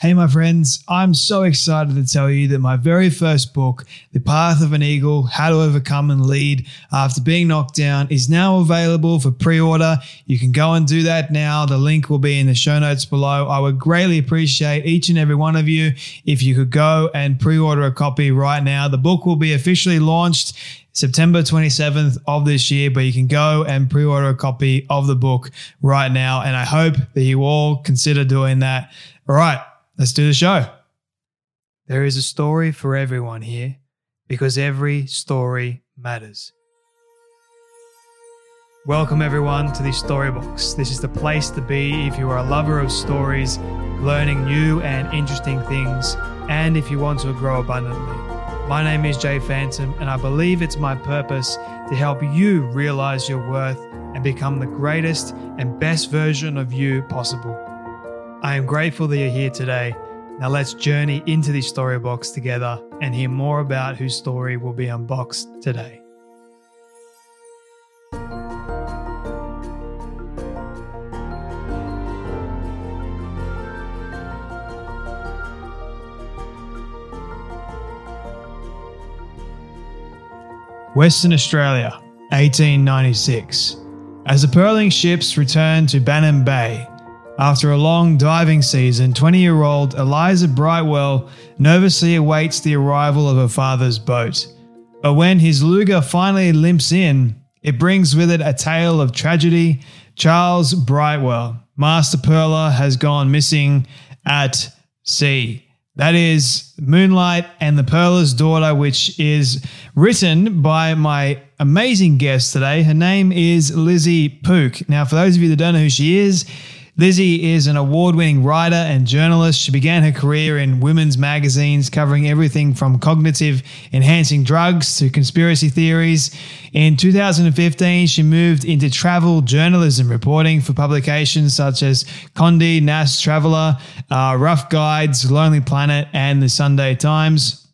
Hey, my friends, I'm so excited to tell you that my very first book, The Path of an Eagle How to Overcome and Lead After Being Knocked Down, is now available for pre order. You can go and do that now. The link will be in the show notes below. I would greatly appreciate each and every one of you if you could go and pre order a copy right now. The book will be officially launched September 27th of this year, but you can go and pre order a copy of the book right now. And I hope that you all consider doing that. All right. Let's do the show. There is a story for everyone here because every story matters. Welcome, everyone, to the Storybox. This is the place to be if you are a lover of stories, learning new and interesting things, and if you want to grow abundantly. My name is Jay Phantom, and I believe it's my purpose to help you realize your worth and become the greatest and best version of you possible. I am grateful that you're here today. Now let's journey into this story box together and hear more about whose story will be unboxed today. Western Australia, 1896. As the pearling ships returned to Bannin Bay, after a long diving season, 20 year old Eliza Brightwell nervously awaits the arrival of her father's boat. But when his lugger finally limps in, it brings with it a tale of tragedy. Charles Brightwell, Master Pearler, has gone missing at sea. That is Moonlight and the Pearler's Daughter, which is written by my amazing guest today. Her name is Lizzie Pook. Now, for those of you that don't know who she is, Lizzie is an award winning writer and journalist. She began her career in women's magazines covering everything from cognitive enhancing drugs to conspiracy theories. In 2015, she moved into travel journalism, reporting for publications such as Condé Nast Traveler, uh, Rough Guides, Lonely Planet, and the Sunday Times.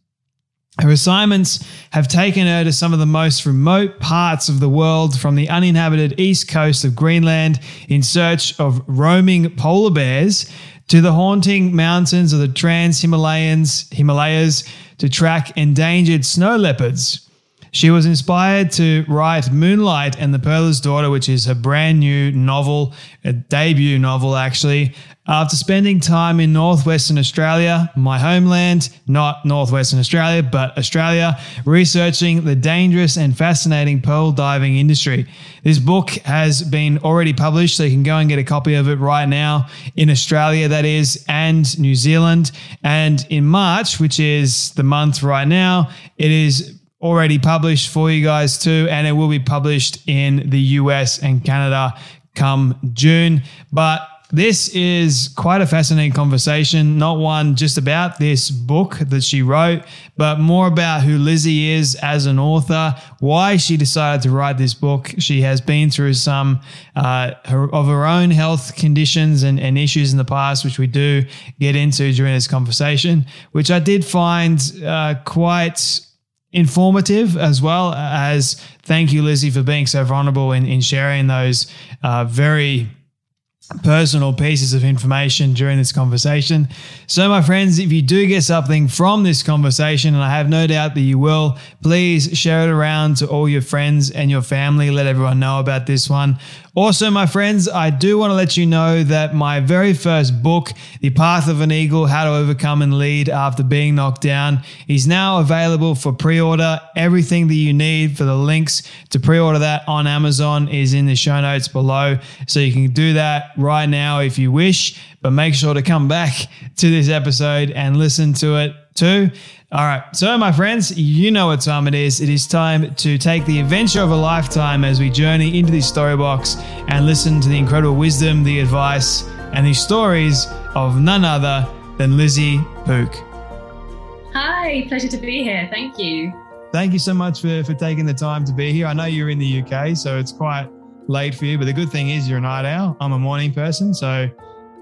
Her assignments have taken her to some of the most remote parts of the world, from the uninhabited east coast of Greenland in search of roaming polar bears to the haunting mountains of the Trans Himalayas to track endangered snow leopards. She was inspired to write Moonlight and the Pearler's Daughter, which is her brand new novel, a debut novel actually, after spending time in northwestern Australia, my homeland, not northwestern Australia, but Australia, researching the dangerous and fascinating pearl diving industry. This book has been already published, so you can go and get a copy of it right now in Australia, that is, and New Zealand. And in March, which is the month right now, it is already published for you guys too, and it will be published in the US and Canada come June. But this is quite a fascinating conversation, not one just about this book that she wrote, but more about who Lizzie is as an author, why she decided to write this book. She has been through some uh, her, of her own health conditions and, and issues in the past, which we do get into during this conversation, which I did find uh, quite informative as well as thank you, Lizzie, for being so vulnerable in, in sharing those uh, very personal pieces of information during this conversation. So, my friends, if you do get something from this conversation, and I have no doubt that you will, please share it around to all your friends and your family. Let everyone know about this one. Also, my friends, I do want to let you know that my very first book, The Path of an Eagle How to Overcome and Lead After Being Knocked Down, is now available for pre order. Everything that you need for the links to pre order that on Amazon is in the show notes below. So you can do that right now if you wish, but make sure to come back to this episode and listen to it too. All right. So, my friends, you know what time it is. It is time to take the adventure of a lifetime as we journey into this story box and listen to the incredible wisdom, the advice, and the stories of none other than Lizzie Pook. Hi, pleasure to be here. Thank you. Thank you so much for, for taking the time to be here. I know you're in the UK, so it's quite late for you, but the good thing is you're a night owl. I'm a morning person, so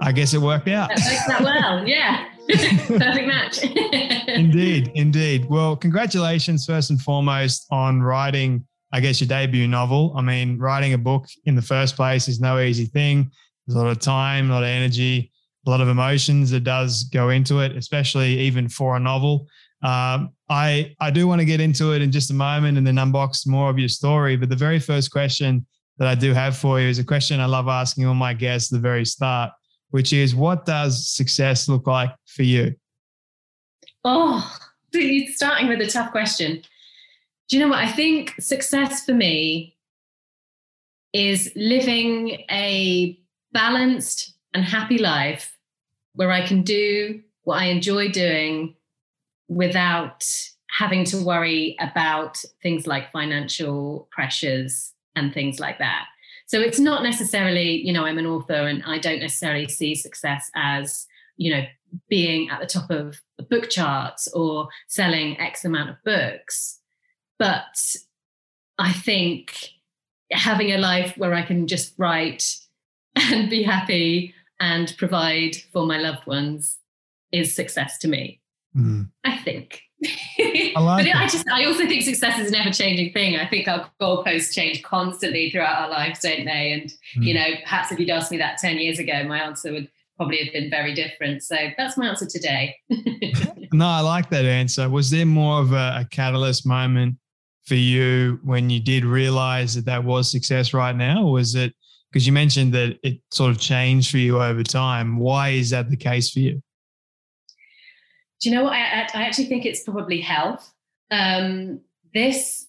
I guess it worked out. That works out well, yeah. Perfect match. indeed, indeed. Well, congratulations first and foremost on writing, I guess, your debut novel. I mean, writing a book in the first place is no easy thing. There's a lot of time, a lot of energy, a lot of emotions that does go into it, especially even for a novel. Um, I I do want to get into it in just a moment and then unbox more of your story. But the very first question that I do have for you is a question I love asking all my guests at the very start which is what does success look like for you? Oh, starting with a tough question. Do you know what? I think success for me is living a balanced and happy life where I can do what I enjoy doing without having to worry about things like financial pressures and things like that. So it's not necessarily, you know, I'm an author and I don't necessarily see success as, you know, being at the top of book charts or selling X amount of books. But I think having a life where I can just write and be happy and provide for my loved ones is success to me. Mm. I think. I like but I just I also think success is an ever changing thing. I think our goalposts change constantly throughout our lives, don't they? And mm. you know, perhaps if you'd asked me that 10 years ago, my answer would probably have been very different. So that's my answer today. no, I like that answer. Was there more of a, a catalyst moment for you when you did realize that that was success right now? Or was it because you mentioned that it sort of changed for you over time? Why is that the case for you? Do you know what? I, I actually think it's probably health. Um, this,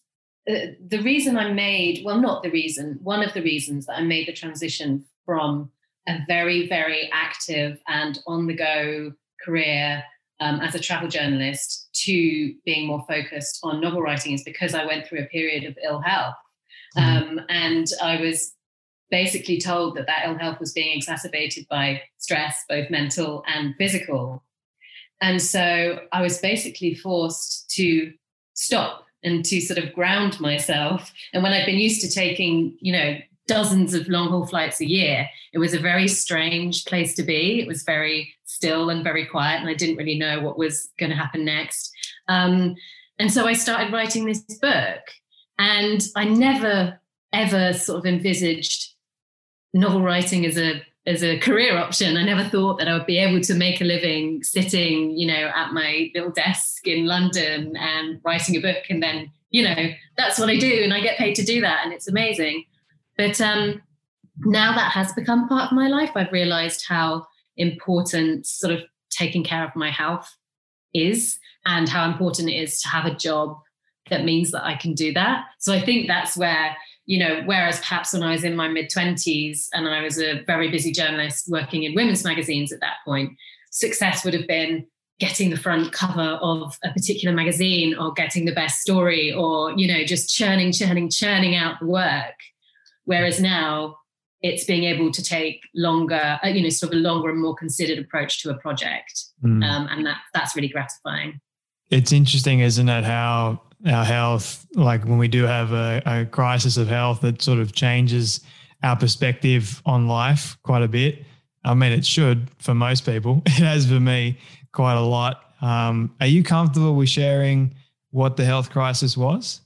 uh, the reason I made, well, not the reason, one of the reasons that I made the transition from a very, very active and on the go career um, as a travel journalist to being more focused on novel writing is because I went through a period of ill health. Mm-hmm. Um, and I was basically told that that ill health was being exacerbated by stress, both mental and physical. And so I was basically forced to stop and to sort of ground myself. And when I'd been used to taking, you know, dozens of long haul flights a year, it was a very strange place to be. It was very still and very quiet, and I didn't really know what was going to happen next. Um, and so I started writing this book, and I never ever sort of envisaged novel writing as a as a career option. I never thought that I would be able to make a living sitting, you know, at my little desk in London and writing a book. And then, you know, that's what I do. And I get paid to do that. And it's amazing. But um, now that has become part of my life. I've realized how important sort of taking care of my health is and how important it is to have a job that means that I can do that. So I think that's where you know, whereas perhaps when I was in my mid 20s and I was a very busy journalist working in women's magazines at that point, success would have been getting the front cover of a particular magazine or getting the best story or, you know, just churning, churning, churning out the work. Whereas now it's being able to take longer, uh, you know, sort of a longer and more considered approach to a project. Mm. Um, and that that's really gratifying. It's interesting, isn't it, how our health, like when we do have a, a crisis of health that sort of changes our perspective on life quite a bit. I mean, it should for most people. It has for me quite a lot. Um, are you comfortable with sharing what the health crisis was?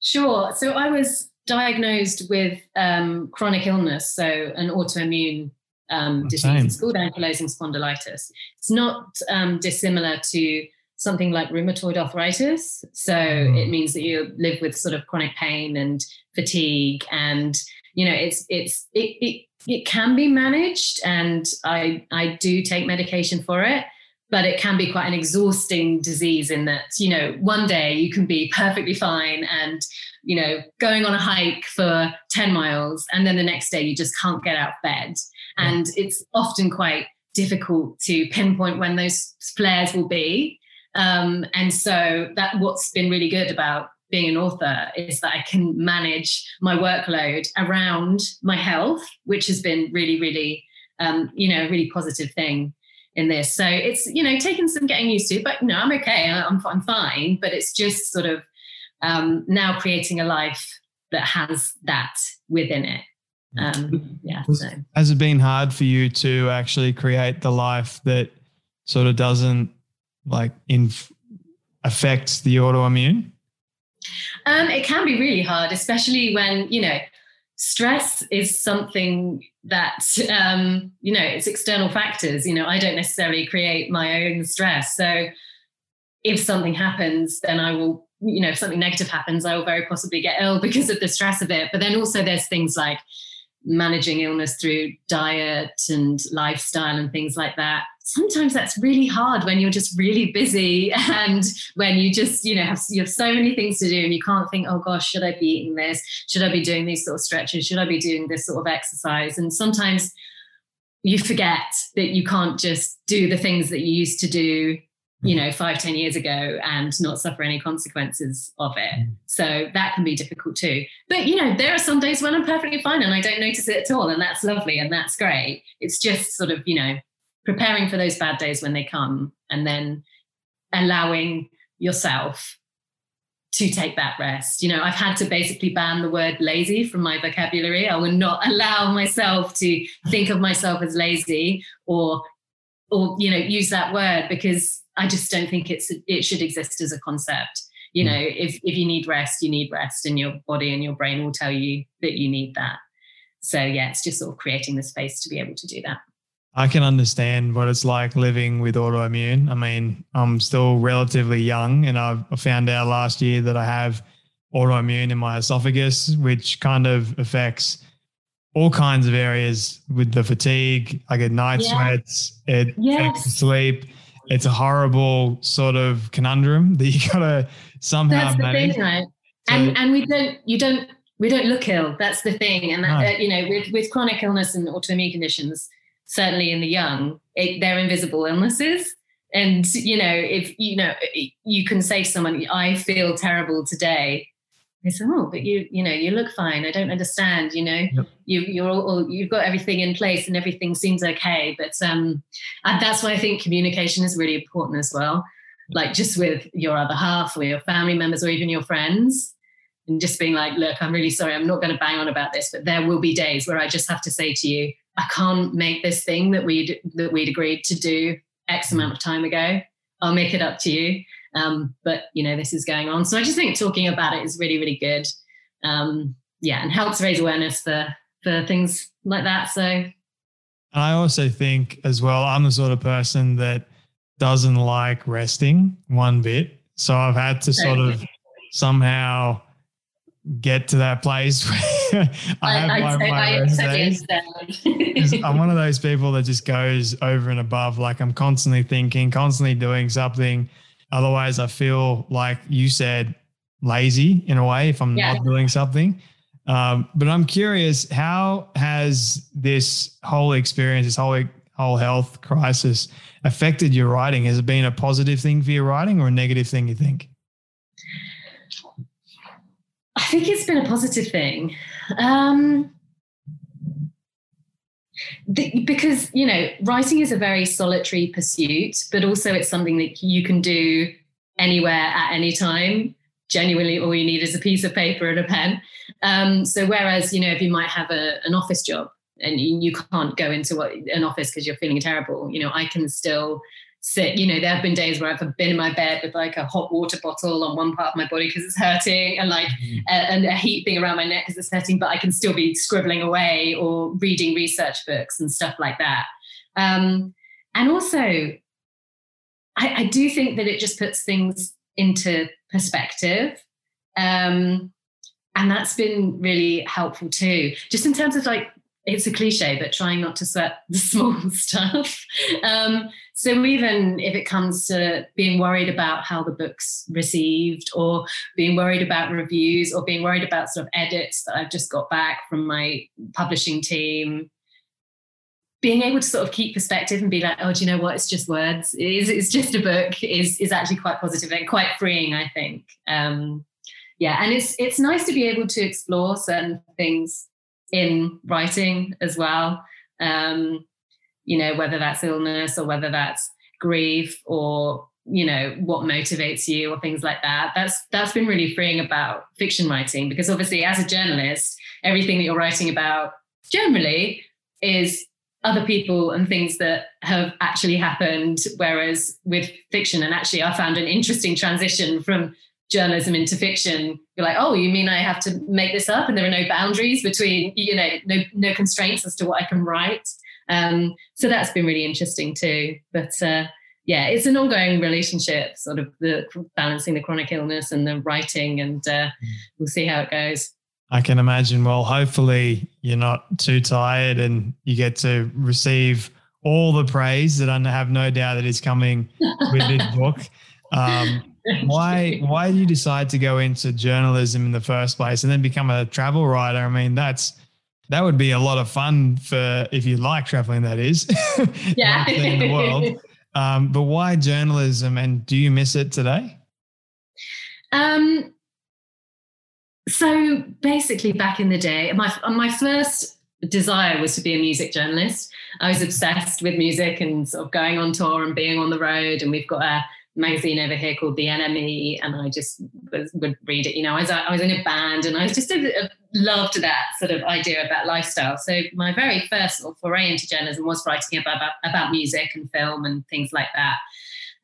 Sure. So I was diagnosed with um, chronic illness, so an autoimmune um, disease. Same. It's called ankylosing spondylitis. It's not um, dissimilar to something like rheumatoid arthritis. So mm. it means that you live with sort of chronic pain and fatigue and you know it's it's it, it it can be managed and I I do take medication for it but it can be quite an exhausting disease in that you know one day you can be perfectly fine and you know going on a hike for 10 miles and then the next day you just can't get out of bed and it's often quite difficult to pinpoint when those flares will be um, and so that what's been really good about being an author is that I can manage my workload around my health, which has been really, really, um, you know, a really positive thing in this. So it's, you know, taken some getting used to, but no, I'm okay. I'm, I'm fine. But it's just sort of um, now creating a life that has that within it. Um, yeah. So. Has it been hard for you to actually create the life that sort of doesn't like in affect the autoimmune? Um, it can be really hard, especially when, you know, stress is something that, um, you know, it's external factors. You know, I don't necessarily create my own stress. So if something happens, then I will, you know, if something negative happens, I will very possibly get ill because of the stress of it. But then also there's things like managing illness through diet and lifestyle and things like that sometimes that's really hard when you're just really busy and when you just you know have you have so many things to do and you can't think oh gosh should i be eating this? Should i be doing these sort of stretches? Should i be doing this sort of exercise? And sometimes you forget that you can't just do the things that you used to do you know five ten years ago and not suffer any consequences of it. Mm. so that can be difficult too. But you know there are some days when i'm perfectly fine and i don't notice it at all and that's lovely and that's great. It's just sort of you know preparing for those bad days when they come and then allowing yourself to take that rest. You know, I've had to basically ban the word lazy from my vocabulary. I will not allow myself to think of myself as lazy or or you know use that word because I just don't think it's it should exist as a concept. You hmm. know, if if you need rest, you need rest, and your body and your brain will tell you that you need that. So yeah, it's just sort of creating the space to be able to do that. I can understand what it's like living with autoimmune. I mean, I'm still relatively young, and I found out last year that I have autoimmune in my esophagus, which kind of affects all kinds of areas with the fatigue. I get night yeah. sweats, it yes. affects sleep. It's a horrible sort of conundrum that you gotta somehow That's the manage. Thing, right? So, and and we don't you don't we don't look ill. That's the thing. And that, no. uh, you know, with with chronic illness and autoimmune conditions, certainly in the young, it, they're invisible illnesses. And, you know, if, you know, you can say to someone, I feel terrible today. They say, oh, but you, you know, you look fine. I don't understand, you know, yep. you, you're all, you've got everything in place and everything seems okay. But um, and that's why I think communication is really important as well. Like just with your other half or your family members or even your friends and just being like, look, I'm really sorry. I'm not going to bang on about this, but there will be days where I just have to say to you, I can't make this thing that we'd that we'd agreed to do X amount of time ago. I'll make it up to you. Um, but you know, this is going on. So I just think talking about it is really, really good. Um, yeah, and helps raise awareness for for things like that. So I also think as well, I'm the sort of person that doesn't like resting one bit. So I've had to sort of somehow get to that place where I, have I, my, my I I'm one of those people that just goes over and above. Like I'm constantly thinking, constantly doing something. Otherwise, I feel like you said lazy in a way if I'm yeah. not doing something. Um, but I'm curious, how has this whole experience, this whole whole health crisis, affected your writing? Has it been a positive thing for your writing or a negative thing? You think? I think it's been a positive thing. Um, the, because, you know, writing is a very solitary pursuit, but also it's something that you can do anywhere at any time. Genuinely, all you need is a piece of paper and a pen. Um, so, whereas, you know, if you might have a, an office job and you, you can't go into what, an office because you're feeling terrible, you know, I can still sit. You know, there have been days where I've been in my bed with like a hot water bottle on one part of my body because it's hurting, and like mm-hmm. a, and a heat thing around my neck because it's hurting. But I can still be scribbling away or reading research books and stuff like that. Um, and also, I, I, do think that it just puts things into perspective. Um, and that's been really helpful too, just in terms of like it's a cliche, but trying not to sweat the small stuff. Um, so even if it comes to being worried about how the book's received, or being worried about reviews, or being worried about sort of edits that I've just got back from my publishing team, being able to sort of keep perspective and be like, oh, do you know what? It's just words. It is, it's just a book. Is is actually quite positive and quite freeing, I think. Um, yeah, and it's it's nice to be able to explore certain things in writing as well. Um, you know, whether that's illness or whether that's grief or you know what motivates you or things like that that's that's been really freeing about fiction writing because obviously as a journalist everything that you're writing about generally is other people and things that have actually happened. Whereas with fiction, and actually, I found an interesting transition from journalism into fiction. You're like, oh, you mean I have to make this up, and there are no boundaries between, you know, no no constraints as to what I can write. Um, so that's been really interesting too. But uh, yeah, it's an ongoing relationship, sort of the balancing the chronic illness and the writing, and uh, mm. we'll see how it goes. I can imagine. Well, hopefully you're not too tired and you get to receive all the praise that I have no doubt that is coming with this book. Um, why why did you decide to go into journalism in the first place and then become a travel writer? I mean, that's that would be a lot of fun for if you like traveling. That is, yeah, in the world. Um, but why journalism, and do you miss it today? Um, so basically, back in the day, my my first desire was to be a music journalist. I was obsessed with music and sort of going on tour and being on the road. And we've got a magazine over here called The NME, and I just was, would read it. You know, I was I was in a band, and I just loved that sort of idea of that lifestyle. So my very first sort of foray into journalism was writing about about, about music and film and things like that.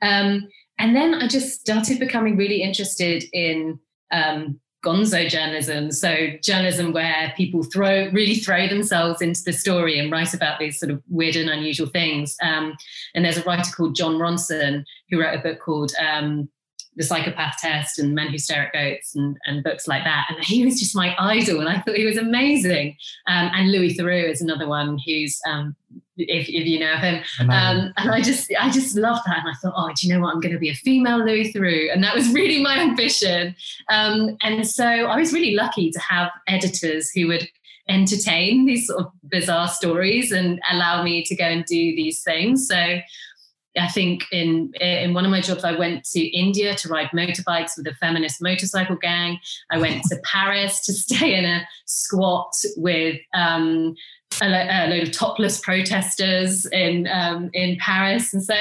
Um, and then I just started becoming really interested in um, gonzo journalism. So journalism where people throw really throw themselves into the story and write about these sort of weird and unusual things. Um, and there's a writer called Jon Ronson who wrote a book called um, the psychopath test and men who stare at goats and, and books like that and he was just my idol and i thought he was amazing um, and louis theroux is another one who's um, if, if you know him. Um, and I just I just loved that. And I thought, oh, do you know what? I'm going to be a female Louis Theroux. And that was really my ambition. Um, and so I was really lucky to have editors who would entertain these sort of bizarre stories and allow me to go and do these things. So I think in in one of my jobs, I went to India to ride motorbikes with a feminist motorcycle gang. I went to Paris to stay in a squat with um, a, a, load of topless protesters in um, in Paris, and so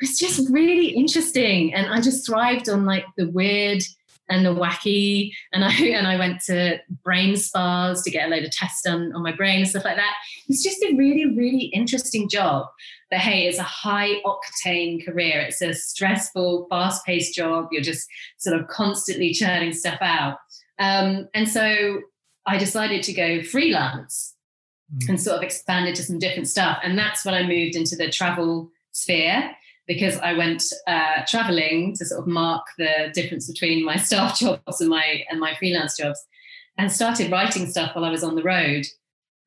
it's just really interesting. And I just thrived on like the weird and the wacky. And I and I went to brain spas to get a load of tests done on my brain and stuff like that. It's just a really, really interesting job. But hey, it's a high octane career. It's a stressful, fast paced job. You're just sort of constantly churning stuff out. Um, and so I decided to go freelance mm. and sort of expanded to some different stuff. And that's when I moved into the travel sphere because I went uh, traveling to sort of mark the difference between my staff jobs and my and my freelance jobs, and started writing stuff while I was on the road.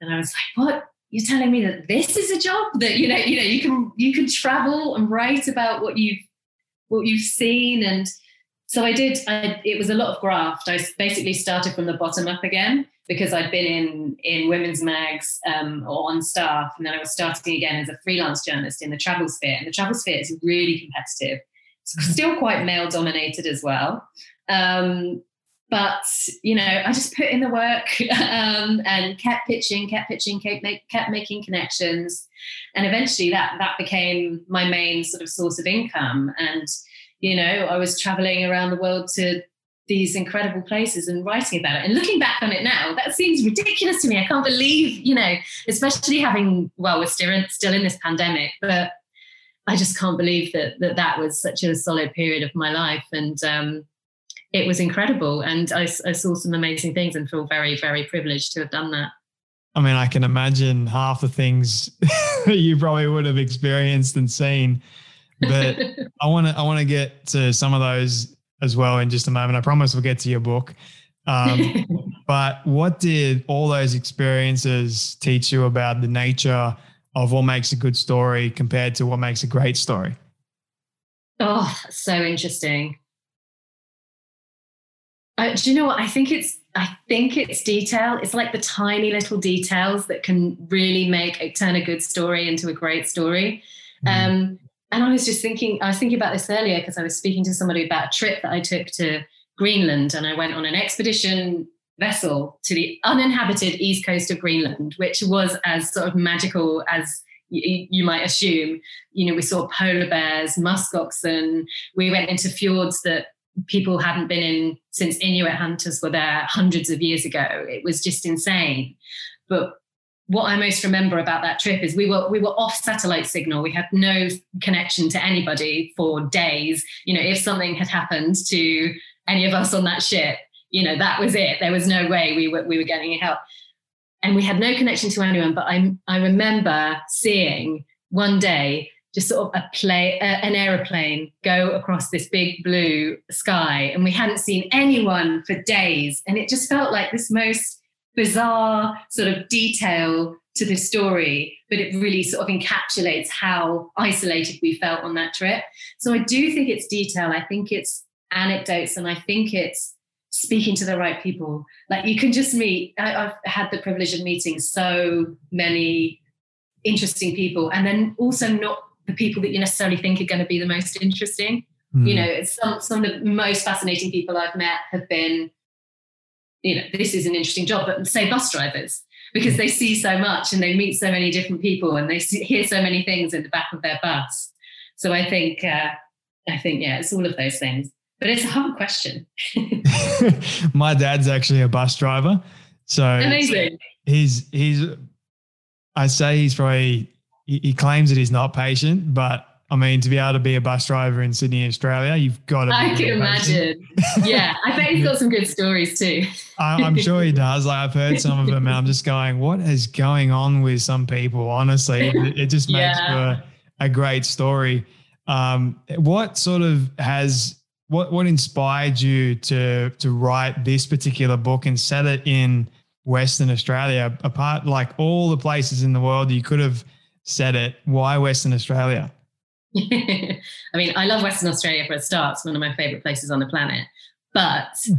And I was like, "What? You're telling me that this is a job that you know you know you can you can travel and write about what you've what you've seen and." So I did. I, it was a lot of graft. I basically started from the bottom up again because I'd been in in women's mags um, or on staff, and then I was starting again as a freelance journalist in the travel sphere. And the travel sphere is really competitive. It's mm-hmm. still quite male dominated as well. Um, but you know, I just put in the work um, and kept pitching, kept pitching, kept, make, kept making connections, and eventually that that became my main sort of source of income. And you know, I was traveling around the world to these incredible places and writing about it. And looking back on it now, that seems ridiculous to me. I can't believe, you know, especially having, well, we're still in, still in this pandemic, but I just can't believe that that, that was such a solid period of my life. And um, it was incredible. And I, I saw some amazing things and feel very, very privileged to have done that. I mean, I can imagine half the things you probably would have experienced and seen. But I want to I want to get to some of those as well in just a moment. I promise we'll get to your book. Um, But what did all those experiences teach you about the nature of what makes a good story compared to what makes a great story? Oh, so interesting. Uh, do you know what? I think it's I think it's detail. It's like the tiny little details that can really make a, turn a good story into a great story. Mm. Um, and I was just thinking, I was thinking about this earlier because I was speaking to somebody about a trip that I took to Greenland, and I went on an expedition vessel to the uninhabited east coast of Greenland, which was as sort of magical as you might assume. You know, we saw polar bears, musk oxen. We went into fjords that people hadn't been in since Inuit hunters were there hundreds of years ago. It was just insane. But what I most remember about that trip is we were we were off satellite signal. We had no connection to anybody for days. You know, if something had happened to any of us on that ship, you know, that was it. There was no way we were we were getting help. And we had no connection to anyone. But I I remember seeing one day just sort of a play, uh, an aeroplane go across this big blue sky, and we hadn't seen anyone for days, and it just felt like this most bizarre sort of detail to the story, but it really sort of encapsulates how isolated we felt on that trip. So I do think it's detail. I think it's anecdotes, and I think it's speaking to the right people. Like you can just meet. I, have had the privilege of meeting so many interesting people, and then also not the people that you necessarily think are going to be the most interesting. Mm. You know, some some of the most fascinating people I've met have been, you know, this is an interesting job, but say bus drivers because they see so much and they meet so many different people and they see, hear so many things in the back of their bus. So I think, uh, I think, yeah, it's all of those things. But it's a hard question. My dad's actually a bus driver, so amazing. He's he's. I say he's probably he claims that he's not patient, but I mean, to be able to be a bus driver in Sydney, Australia, you've got to. I can imagine. yeah, I bet he's got some good stories too. I, am sure he does. Like I've heard some of them, and I'm just going, "What is going on with some people?" Honestly, it, it just makes yeah. for a great story. Um, what sort of has what what inspired you to to write this particular book and set it in Western Australia? Apart, like all the places in the world you could have set it. Why Western Australia? I mean, I love Western Australia for a start. It's one of my favorite places on the planet. But hmm.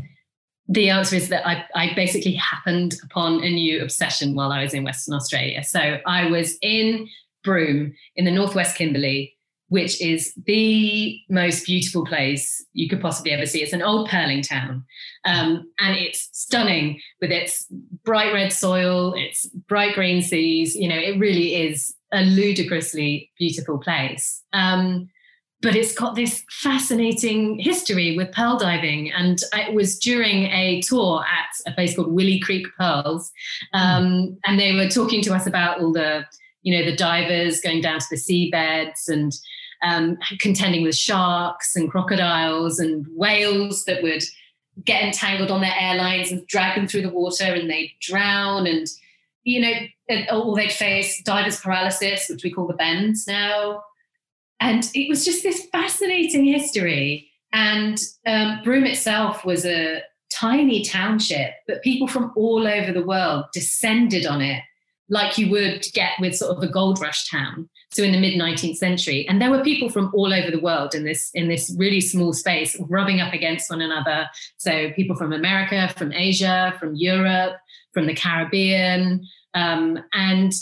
the answer is that I, I basically happened upon a new obsession while I was in Western Australia. So I was in Broome in the Northwest Kimberley, which is the most beautiful place you could possibly ever see. It's an old pearling town, um, and it's stunning with its bright red soil, its bright green seas. You know, it really is a ludicrously beautiful place. Um, but it's got this fascinating history with pearl diving. And it was during a tour at a place called Willie Creek Pearls. Um. And they were talking to us about all the, you know, the divers going down to the seabeds and um, contending with sharks and crocodiles and whales that would get entangled on their airlines and drag them through the water and they drown and you know, or they'd face divers paralysis, which we call the bends now. And it was just this fascinating history. And um, Broome itself was a tiny township, but people from all over the world descended on it like you would get with sort of a gold rush town. So in the mid 19th century, and there were people from all over the world in this in this really small space, rubbing up against one another. So people from America, from Asia, from Europe, from the Caribbean, um, and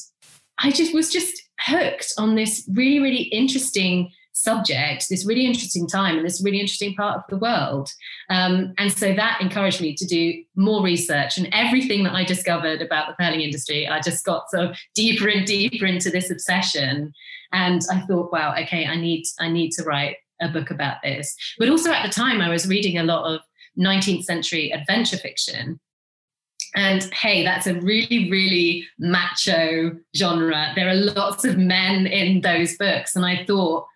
I just was just hooked on this really, really interesting subject, this really interesting time, and this really interesting part of the world. Um, and so that encouraged me to do more research. And everything that I discovered about the pearling industry, I just got sort of deeper and deeper into this obsession. And I thought, wow, okay, I need I need to write a book about this. But also at the time, I was reading a lot of 19th century adventure fiction and hey, that's a really, really macho genre. There are lots of men in those books. And I thought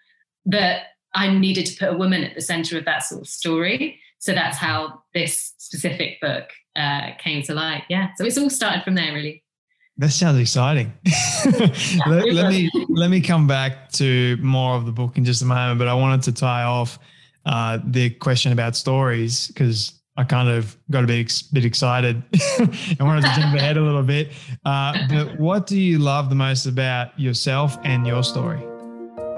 that I needed to put a woman at the center of that sort of story. So that's how this specific book uh, came to light. Yeah. So it's all started from there, really. That sounds exciting. let, let, me let me come back to more of the book in just a moment, but I wanted to tie off uh, the question about stories because I kind of got a bit, bit excited and wanted to jump ahead a little bit. Uh, but what do you love the most about yourself and your story?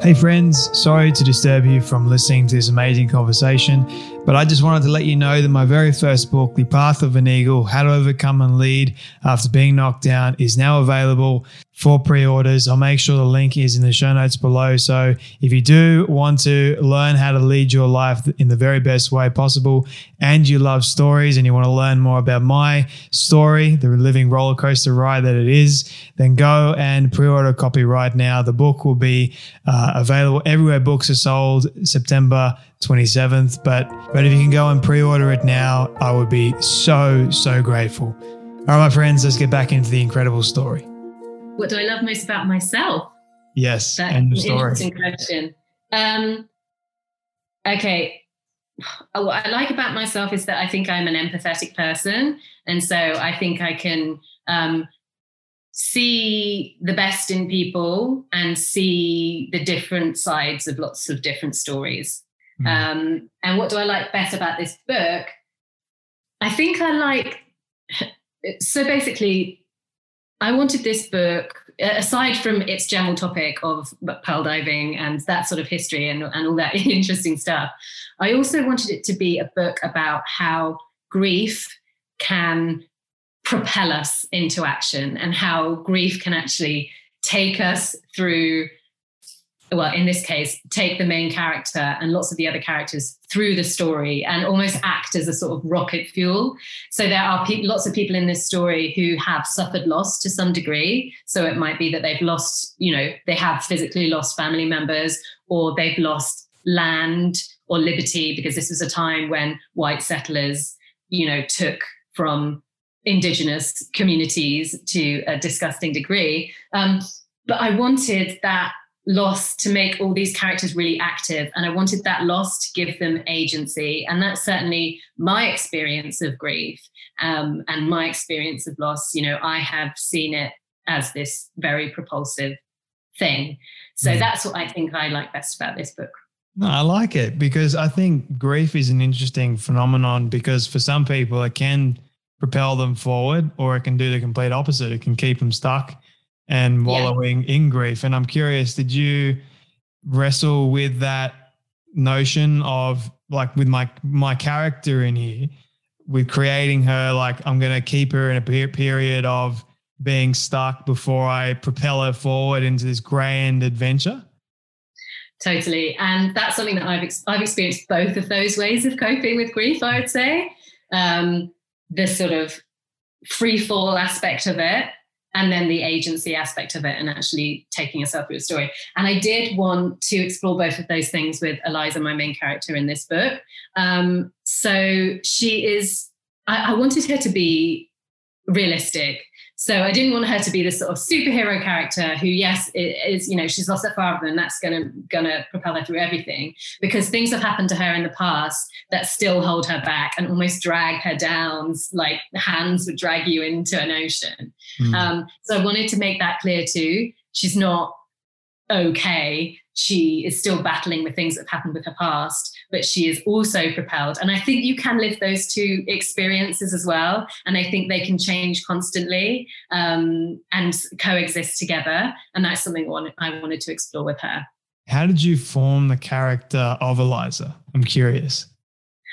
Hey, friends, sorry to disturb you from listening to this amazing conversation, but I just wanted to let you know that my very first book, The Path of an Eagle How to Overcome and Lead After Being Knocked Down, is now available for pre orders. I'll make sure the link is in the show notes below. So if you do want to learn how to lead your life in the very best way possible, and you love stories and you want to learn more about my story, the living roller coaster ride that it is, then go and pre order a copy right now. The book will be uh, available everywhere books are sold September 27th. But, but if you can go and pre order it now, I would be so, so grateful. All right, my friends, let's get back into the incredible story what do I love most about myself? Yes, that's an interesting question. Um, okay, what I like about myself is that I think I'm an empathetic person, and so I think I can um, see the best in people and see the different sides of lots of different stories. Mm. Um, and what do I like best about this book? I think I like so basically I wanted this book, aside from its general topic of pearl diving and that sort of history and, and all that interesting stuff, I also wanted it to be a book about how grief can propel us into action and how grief can actually take us through well, in this case, take the main character and lots of the other characters through the story and almost act as a sort of rocket fuel. So there are pe- lots of people in this story who have suffered loss to some degree. So it might be that they've lost, you know, they have physically lost family members or they've lost land or liberty because this was a time when white settlers, you know, took from indigenous communities to a disgusting degree. Um, but I wanted that loss to make all these characters really active. And i wanted that loss to give them agency. And that's certainly my experience of grief um, and my experience of loss. You know i have seen it as this very propulsive thing. So mm. that's what i think i like best about this book. No, I like it because I think grief is an interesting phenomenon because for some people it can propel them forward or it can do the complete opposite. It can keep them stuck and wallowing yeah. in grief. And I'm curious, did you wrestle with that notion of like with my my character in here, with creating her like I'm going to keep her in a period of being stuck before I propel her forward into this grand adventure? Totally, and that's something that I've ex- I've experienced both of those ways of coping with grief. I would say um, this sort of free fall aspect of it, and then the agency aspect of it and actually taking yourself through a story. And I did want to explore both of those things with Eliza, my main character in this book. Um, so she is, I, I wanted her to be realistic. So I didn't want her to be this sort of superhero character who, yes, is you know she's lost her father and that's gonna gonna propel her through everything because things have happened to her in the past that still hold her back and almost drag her down, like hands would drag you into an ocean. Mm. Um, so I wanted to make that clear too. She's not okay. She is still battling with things that have happened with her past, but she is also propelled. And I think you can live those two experiences as well. And I think they can change constantly um, and coexist together. And that's something I wanted to explore with her. How did you form the character of Eliza? I'm curious.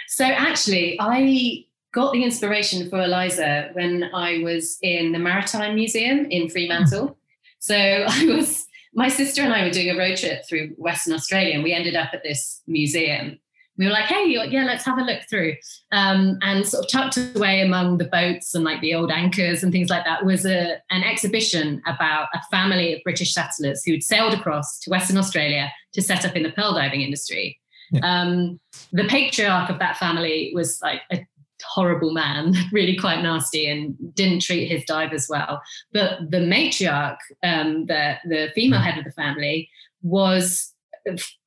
So actually, I got the inspiration for Eliza when I was in the Maritime Museum in Fremantle. So I was my sister and I were doing a road trip through Western Australia, and we ended up at this museum. We were like, "Hey, yeah, let's have a look through." Um, and sort of tucked away among the boats and like the old anchors and things like that was a, an exhibition about a family of British settlers who'd sailed across to Western Australia to set up in the pearl diving industry. Yeah. Um, the patriarch of that family was like a horrible man, really quite nasty, and didn't treat his divers well. But the matriarch, um, the the female head of the family, was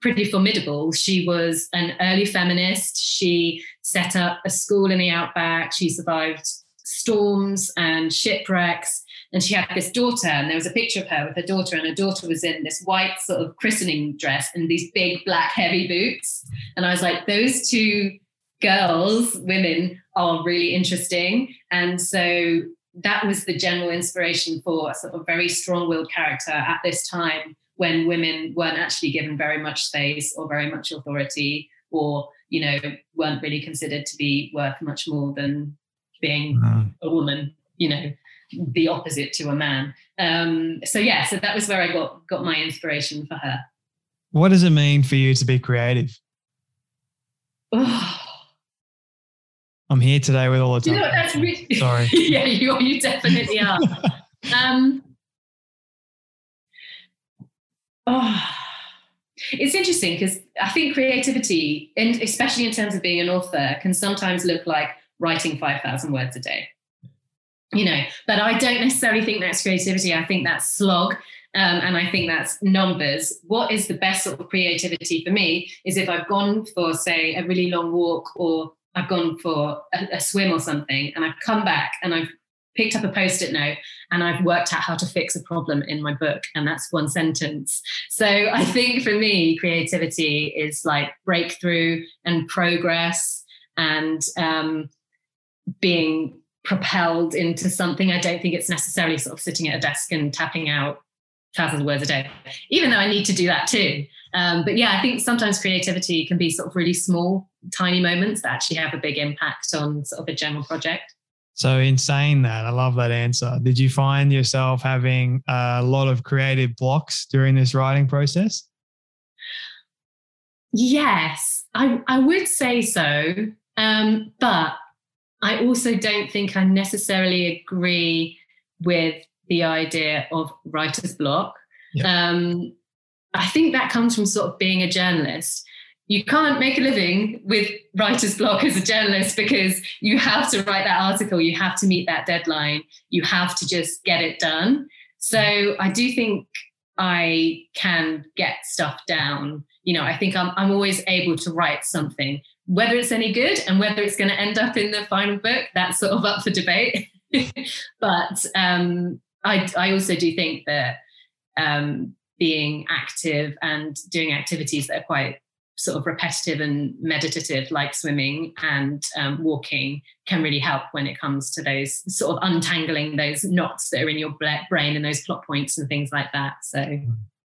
pretty formidable. She was an early feminist. She set up a school in the outback. She survived storms and shipwrecks. And she had this daughter, and there was a picture of her with her daughter, and her daughter was in this white sort of christening dress and these big black heavy boots. And I was like, those two girls, women, are really interesting. And so that was the general inspiration for a sort of very strong willed character at this time when women weren't actually given very much space or very much authority or you know weren't really considered to be worth much more than being mm. a woman you know the opposite to a man um, so yeah so that was where i got got my inspiration for her what does it mean for you to be creative I'm here today with all the time. You know, that's really, Sorry. yeah, you, you definitely are. um, oh, it's interesting because I think creativity, and especially in terms of being an author, can sometimes look like writing 5,000 words a day. You know, but I don't necessarily think that's creativity. I think that's slog. Um, and I think that's numbers. What is the best sort of creativity for me is if I've gone for, say, a really long walk or I've gone for a, a swim or something, and I've come back and I've picked up a post-it note and I've worked out how to fix a problem in my book, and that's one sentence. So I think for me, creativity is like breakthrough and progress and um, being propelled into something. I don't think it's necessarily sort of sitting at a desk and tapping out thousands of words a day, even though I need to do that too. Um, but yeah, I think sometimes creativity can be sort of really small, tiny moments that actually have a big impact on sort of a general project. So, in saying that, I love that answer. Did you find yourself having a lot of creative blocks during this writing process? Yes, I, I would say so. Um, but I also don't think I necessarily agree with the idea of writer's block. Yep. Um, I think that comes from sort of being a journalist. You can't make a living with writer's block as a journalist because you have to write that article, you have to meet that deadline, you have to just get it done. So I do think I can get stuff down. You know, I think I'm, I'm always able to write something, whether it's any good and whether it's going to end up in the final book, that's sort of up for debate. but um, I, I also do think that um, being active and doing activities that are quite sort of repetitive and meditative, like swimming and um, walking, can really help when it comes to those sort of untangling those knots that are in your brain and those plot points and things like that. So,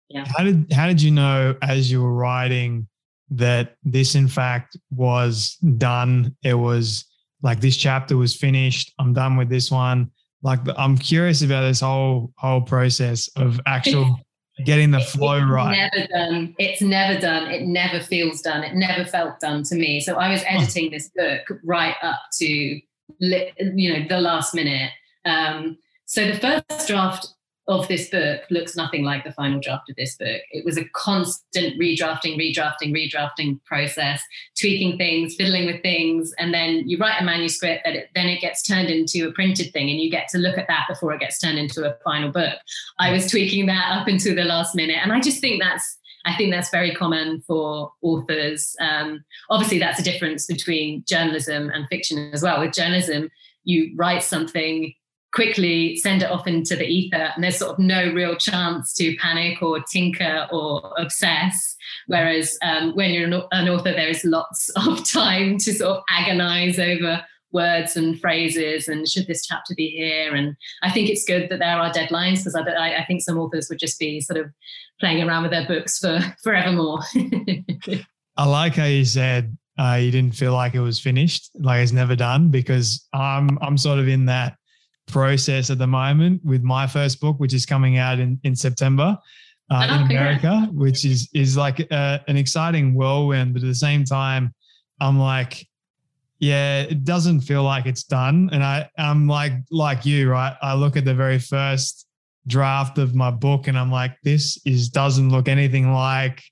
yeah. How did how did you know as you were writing that this in fact was done? It was like this chapter was finished. I'm done with this one like I'm curious about this whole whole process of actual getting the flow it's right. Never done. It's never done. It never feels done. It never felt done to me. So I was editing this book right up to you know the last minute. Um, so the first draft of this book looks nothing like the final draft of this book. It was a constant redrafting, redrafting, redrafting process, tweaking things, fiddling with things, and then you write a manuscript that it, then it gets turned into a printed thing, and you get to look at that before it gets turned into a final book. I was tweaking that up until the last minute, and I just think that's I think that's very common for authors. Um, obviously, that's a difference between journalism and fiction as well. With journalism, you write something quickly send it off into the ether and there's sort of no real chance to panic or tinker or obsess. Whereas um, when you're an author there is lots of time to sort of agonize over words and phrases and should this chapter be here? And i think it's good that there are deadlines because I, I think some authors would just be sort of playing around with their books for forevermore. I like how you said uh, you didn't feel like it was finished like it's never done because i'm i'm sort of in that process at the moment with my first book, which is coming out in, in September uh, oh, in America, which is is like uh, an exciting whirlwind. But at the same time, I'm like, yeah, it doesn't feel like it's done. And I I'm like like you, right? I look at the very first draft of my book and I'm like, this is doesn't look anything like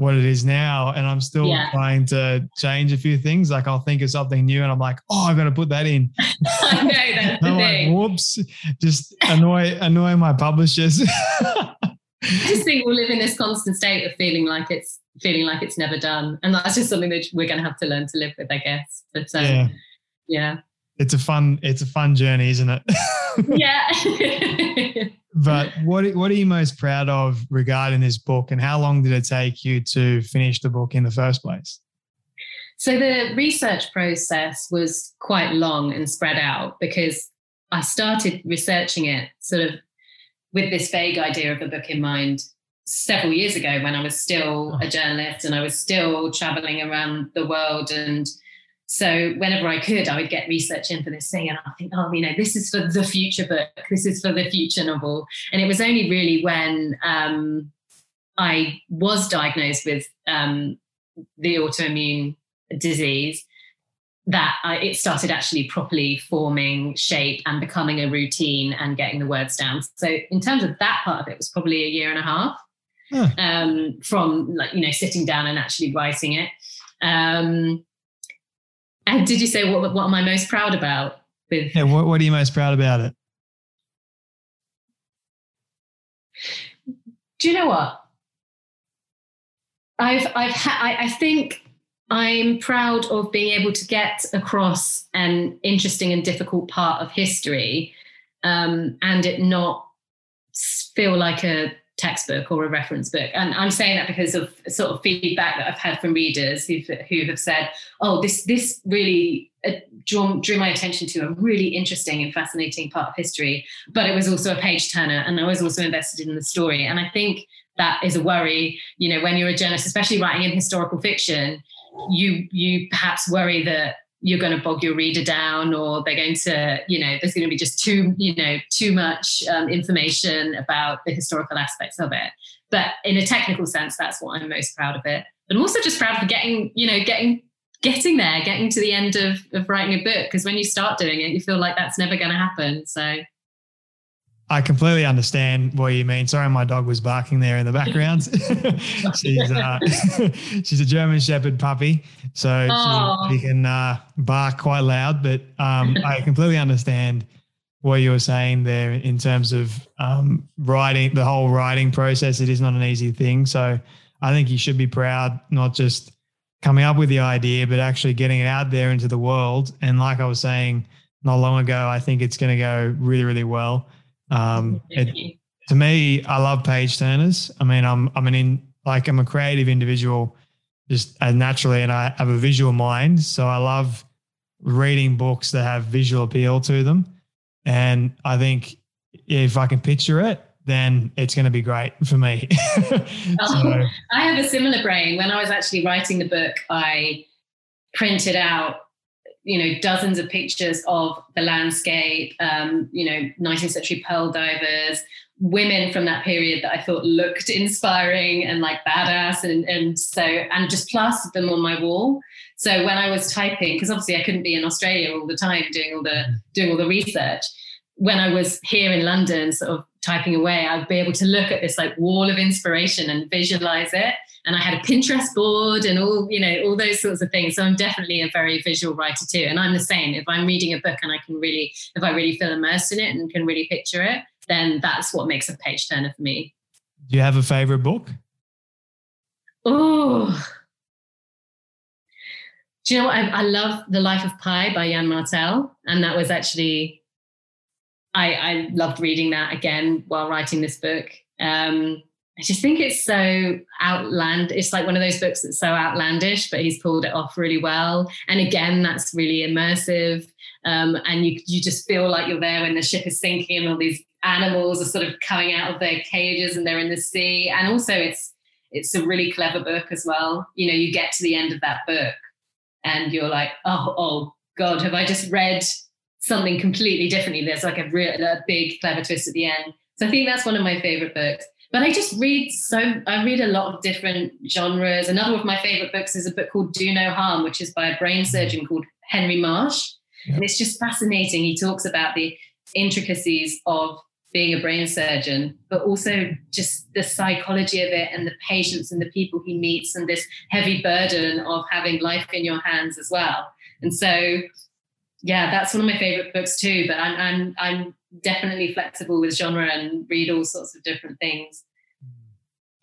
what it is now and i'm still yeah. trying to change a few things. Like i'll think of something new and i'm like oh i've got to put that in. I know that's the thing. Like, whoops just annoy annoy my publishers. I just think we'll live in this constant state of feeling like it's feeling like it's never done and that's just something that we're going to have to learn to live with i guess. But um, yeah. yeah it's a fun it's a fun journey isn't it yeah but what what are you most proud of regarding this book, and how long did it take you to finish the book in the first place? So the research process was quite long and spread out because I started researching it sort of with this vague idea of a book in mind several years ago when I was still a oh. journalist and I was still traveling around the world. And so whenever I could, I would get research in for this thing and I think, oh, you know, this is for the future book, this is for the future novel. And it was only really when um, I was diagnosed with um, the autoimmune disease that I, it started actually properly forming shape and becoming a routine and getting the words down. So in terms of that part of it, it was probably a year and a half huh. um, from like you know sitting down and actually writing it. Um, and did you say what what am I most proud about? With yeah, what, what are you most proud about it? Do you know what? I've I've ha- I, I think I'm proud of being able to get across an interesting and difficult part of history um, and it not feel like a textbook or a reference book. And I'm saying that because of sort of feedback that I've had from readers who who have said, "Oh, this this really uh, drew, drew my attention to a really interesting and fascinating part of history, but it was also a page turner, and I was also invested in the story." And I think that is a worry. You know, when you're a journalist, especially writing in historical fiction, you you perhaps worry that you're going to bog your reader down or they're going to you know there's going to be just too you know too much um, information about the historical aspects of it. But in a technical sense that's what i'm most proud of it. But i'm also just proud of getting you know getting getting there getting to the end of, of writing a book because when you start doing it you feel like that's never going to happen. So I completely understand what you mean. Sorry, my dog was barking there in the background. she's uh, she's a German Shepherd puppy, so she, she, can uh, bark quite loud. But um, I completely understand what you were saying there in terms of um, writing the whole writing process. It is not an easy thing, so I think you should be proud not just coming up with the idea, but actually getting it out there into the world. And like I was saying not long ago, I think it's going to go really, really well. Um, it, to me, I love page turners. I mean, I'm I'm an in like I'm a creative individual, just uh, naturally, and I have a visual mind. So I love reading books that have visual appeal to them. And I think if I can picture it, then it's going to be great for me. so, oh, I have a similar brain. When I was actually writing the book, I printed out you know dozens of pictures of the landscape um, you know 19th century pearl divers women from that period that i thought looked inspiring and like badass and, and so and just plastered them on my wall. So when i was typing because obviously i couldn't be in australia all the time doing all the doing all the research when i was here in london sort of typing away i'd be able to look at this like wall of inspiration and visualize it and I had a Pinterest board and all, you know, all those sorts of things. So I'm definitely a very visual writer too. And I'm the same. If I'm reading a book and I can really, if I really feel immersed in it and can really picture it, then that's what makes a page turner for me. Do you have a favorite book? Oh, do you know what? I, I, love The Life of Pi by Yann Martel. And that was actually, I, I loved reading that again while writing this book. Um, I just think it's so outland. It's like one of those books that's so outlandish, but he's pulled it off really well. And again, that's really immersive. Um, and you you just feel like you're there when the ship is sinking and all these animals are sort of coming out of their cages and they're in the sea. And also, it's it's a really clever book as well. You know, you get to the end of that book and you're like, oh, oh God, have I just read something completely differently? There's like a real a big clever twist at the end. So I think that's one of my favorite books. But I just read so I read a lot of different genres. Another of my favorite books is a book called Do No Harm, which is by a brain surgeon called Henry Marsh. Yep. And it's just fascinating. He talks about the intricacies of being a brain surgeon, but also just the psychology of it and the patients and the people he meets and this heavy burden of having life in your hands as well. And so, yeah, that's one of my favorite books too. But I'm I'm I'm definitely flexible with genre and read all sorts of different things.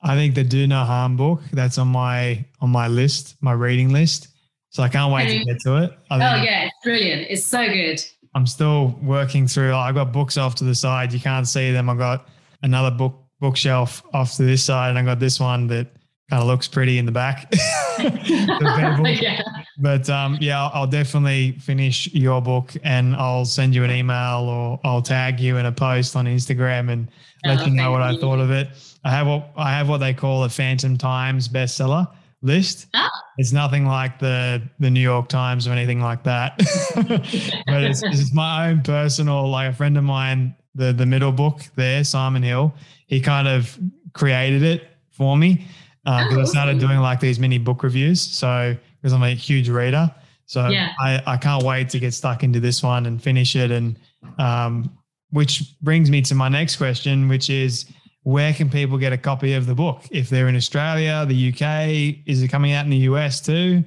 I think the Do No Harm book that's on my on my list, my reading list. So I can't wait to get to it. Oh yeah, it's brilliant. It's so good. I'm still working through. I've got books off to the side. You can't see them. I've got another book bookshelf off to this side, and I got this one that kind of looks pretty in the back. yeah. But um, yeah, I'll, I'll definitely finish your book and I'll send you an email or I'll tag you in a post on Instagram and let Oh, you know what thank I thought of it. I have what I have what they call a Phantom Times bestseller list. Ah. It's nothing like the the New York Times or anything like that, but it's, it's my own personal. Like a friend of mine, the the middle book there, Simon Hill, he kind of created it for me because Oh, I started doing like these mini book reviews. So because I'm a huge reader, so Yeah. I I can't wait to get stuck into this one and finish it. And um, which brings me to my next question, which is where can people get a copy of the book if they're in Australia, the UK? Is it coming out in the US too?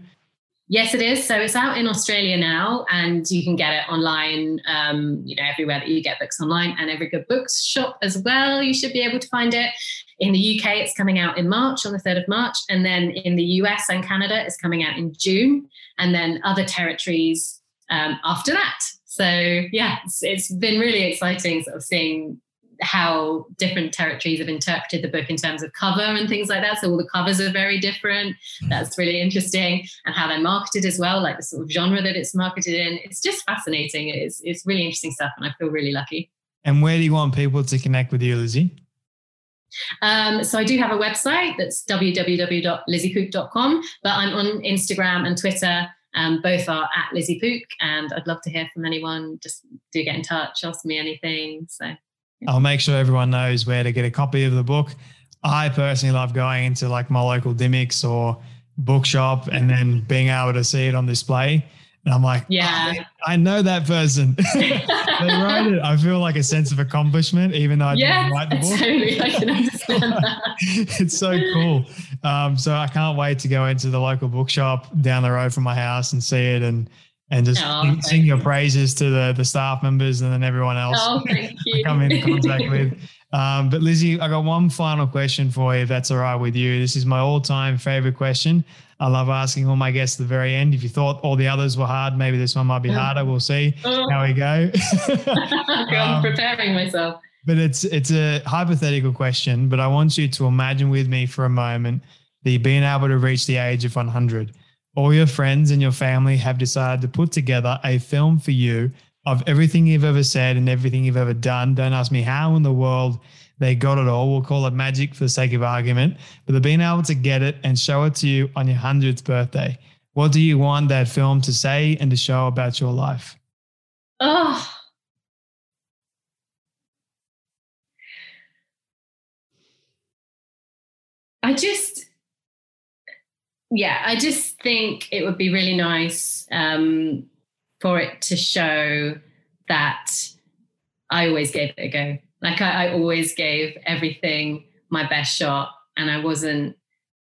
Yes, it is. So it's out in Australia now, and you can get it online. Um, you know, everywhere that you get books online, and every good books shop as well. You should be able to find it. In the UK, it's coming out in March, on the third of March, and then in the US and Canada, it's coming out in June, and then other territories um, after that. So yeah, it's, it's been really exciting, sort of seeing how different territories have interpreted the book in terms of cover and things like that. So all the covers are very different. That's really interesting, and how they're marketed as well, like the sort of genre that it's marketed in. It's just fascinating. It's it's really interesting stuff, and I feel really lucky. And where do you want people to connect with you, Lizzie? Um, so I do have a website that's www.lizziepook.com, but I'm on Instagram and Twitter. Um, both are at Lizzie Pook, and I'd love to hear from anyone. Just do get in touch, ask me anything. So I'll make sure everyone knows where to get a copy of the book. I personally love going into like my local Dymocks or bookshop and then being able to see it on display. And I'm like, Yeah. "Oh, I know that person. they wrote it. I feel like a sense of accomplishment, even though I yeah, didn't write the book. totally. I can understand that. it's so cool. Um, so I can't wait to go into the local bookshop down the road from my house and see it and and just Oh, sing, sing your praises to the the staff members and then everyone else Oh, thank I come into contact with. Um, but Lizzie, I got one final question for you, if that's all right with you. This is my all-time favorite question. I love asking all my guests at the very end. If you thought all the others were hard, maybe this one might be harder. We'll see Oh, how we go. I'm Um, preparing myself. But it's it's a hypothetical question, but I want you to imagine with me for a moment you've been able to reach the age of 100. All your friends and your family have decided to put together a film for you of everything you've ever said and everything you've ever done. Don't ask me how in the world they got it all. We'll call it magic for the sake of argument, but they've been able to get it and show it to you on your 100th birthday. What do you want that film to say and to show about your life? Oh. I just, yeah, I just think it would be really nice um, for it to show that I always gave it a go. Like I, I always gave everything my best shot, and I wasn't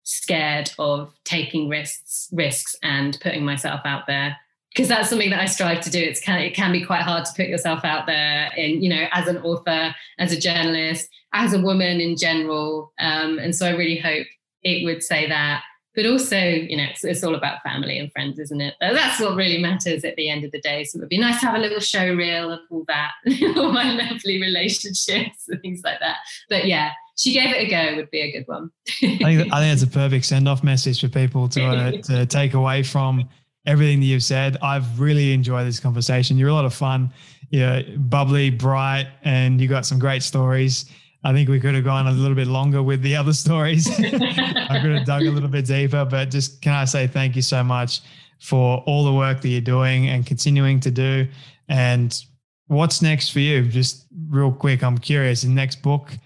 scared of taking risks, risks and putting myself out there because that's something that I strive to do. It's of, it can be quite hard to put yourself out there in, you know, as an author, as a journalist, as a woman in general. Um, and so I really hope it would say that. But also, you know, it's, it's all about family and friends, isn't it? That's what really matters at the end of the day. So it would be nice to have a little show reel of all that, all my lovely relationships and things like that. But yeah, she gave it a go would be a good one. I think, I think that's a perfect send off message for people to, uh, to take away from everything that you've said. I've really enjoyed this conversation. You're a lot of fun. You're bubbly, bright, and you got some great stories. I think we could have gone a little bit longer with the other stories. I could have dug a little bit deeper, but just can I say thank you so much for all the work that you're doing and continuing to do. And what's next for you? Just real quick, I'm curious. The next book,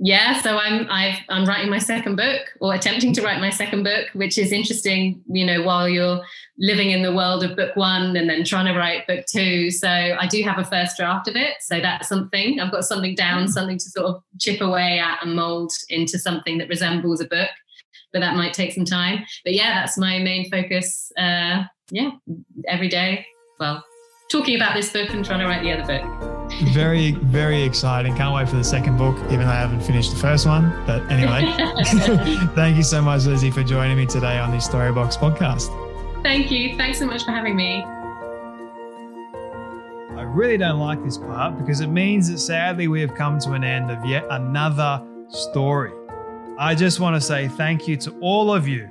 Yeah, so I'm I've, I'm writing my second book or attempting to write my second book, which is interesting. You know, while you're living in the world of book one and then trying to write book two, so I do have a first draft of it. So that's something I've got something down, something to sort of chip away at and mold into something that resembles a book. But that might take some time. But yeah, that's my main focus. Uh, yeah, every day. Well, talking about this book and trying to write the other book. very, very exciting. Can't wait for the second book, even though I haven't finished the first one. But anyway, thank you so much, Lizzie, for joining me today on the Storybox podcast. Thank you. Thanks so much for having me. I really don't like this part because it means that sadly we have come to an end of yet another story. I just want to say thank you to all of you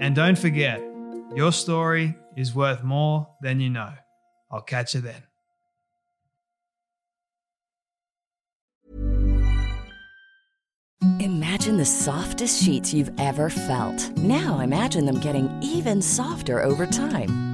and don't forget, your story is worth more than you know. I'll catch you then. Imagine the softest sheets you've ever felt. Now imagine them getting even softer over time.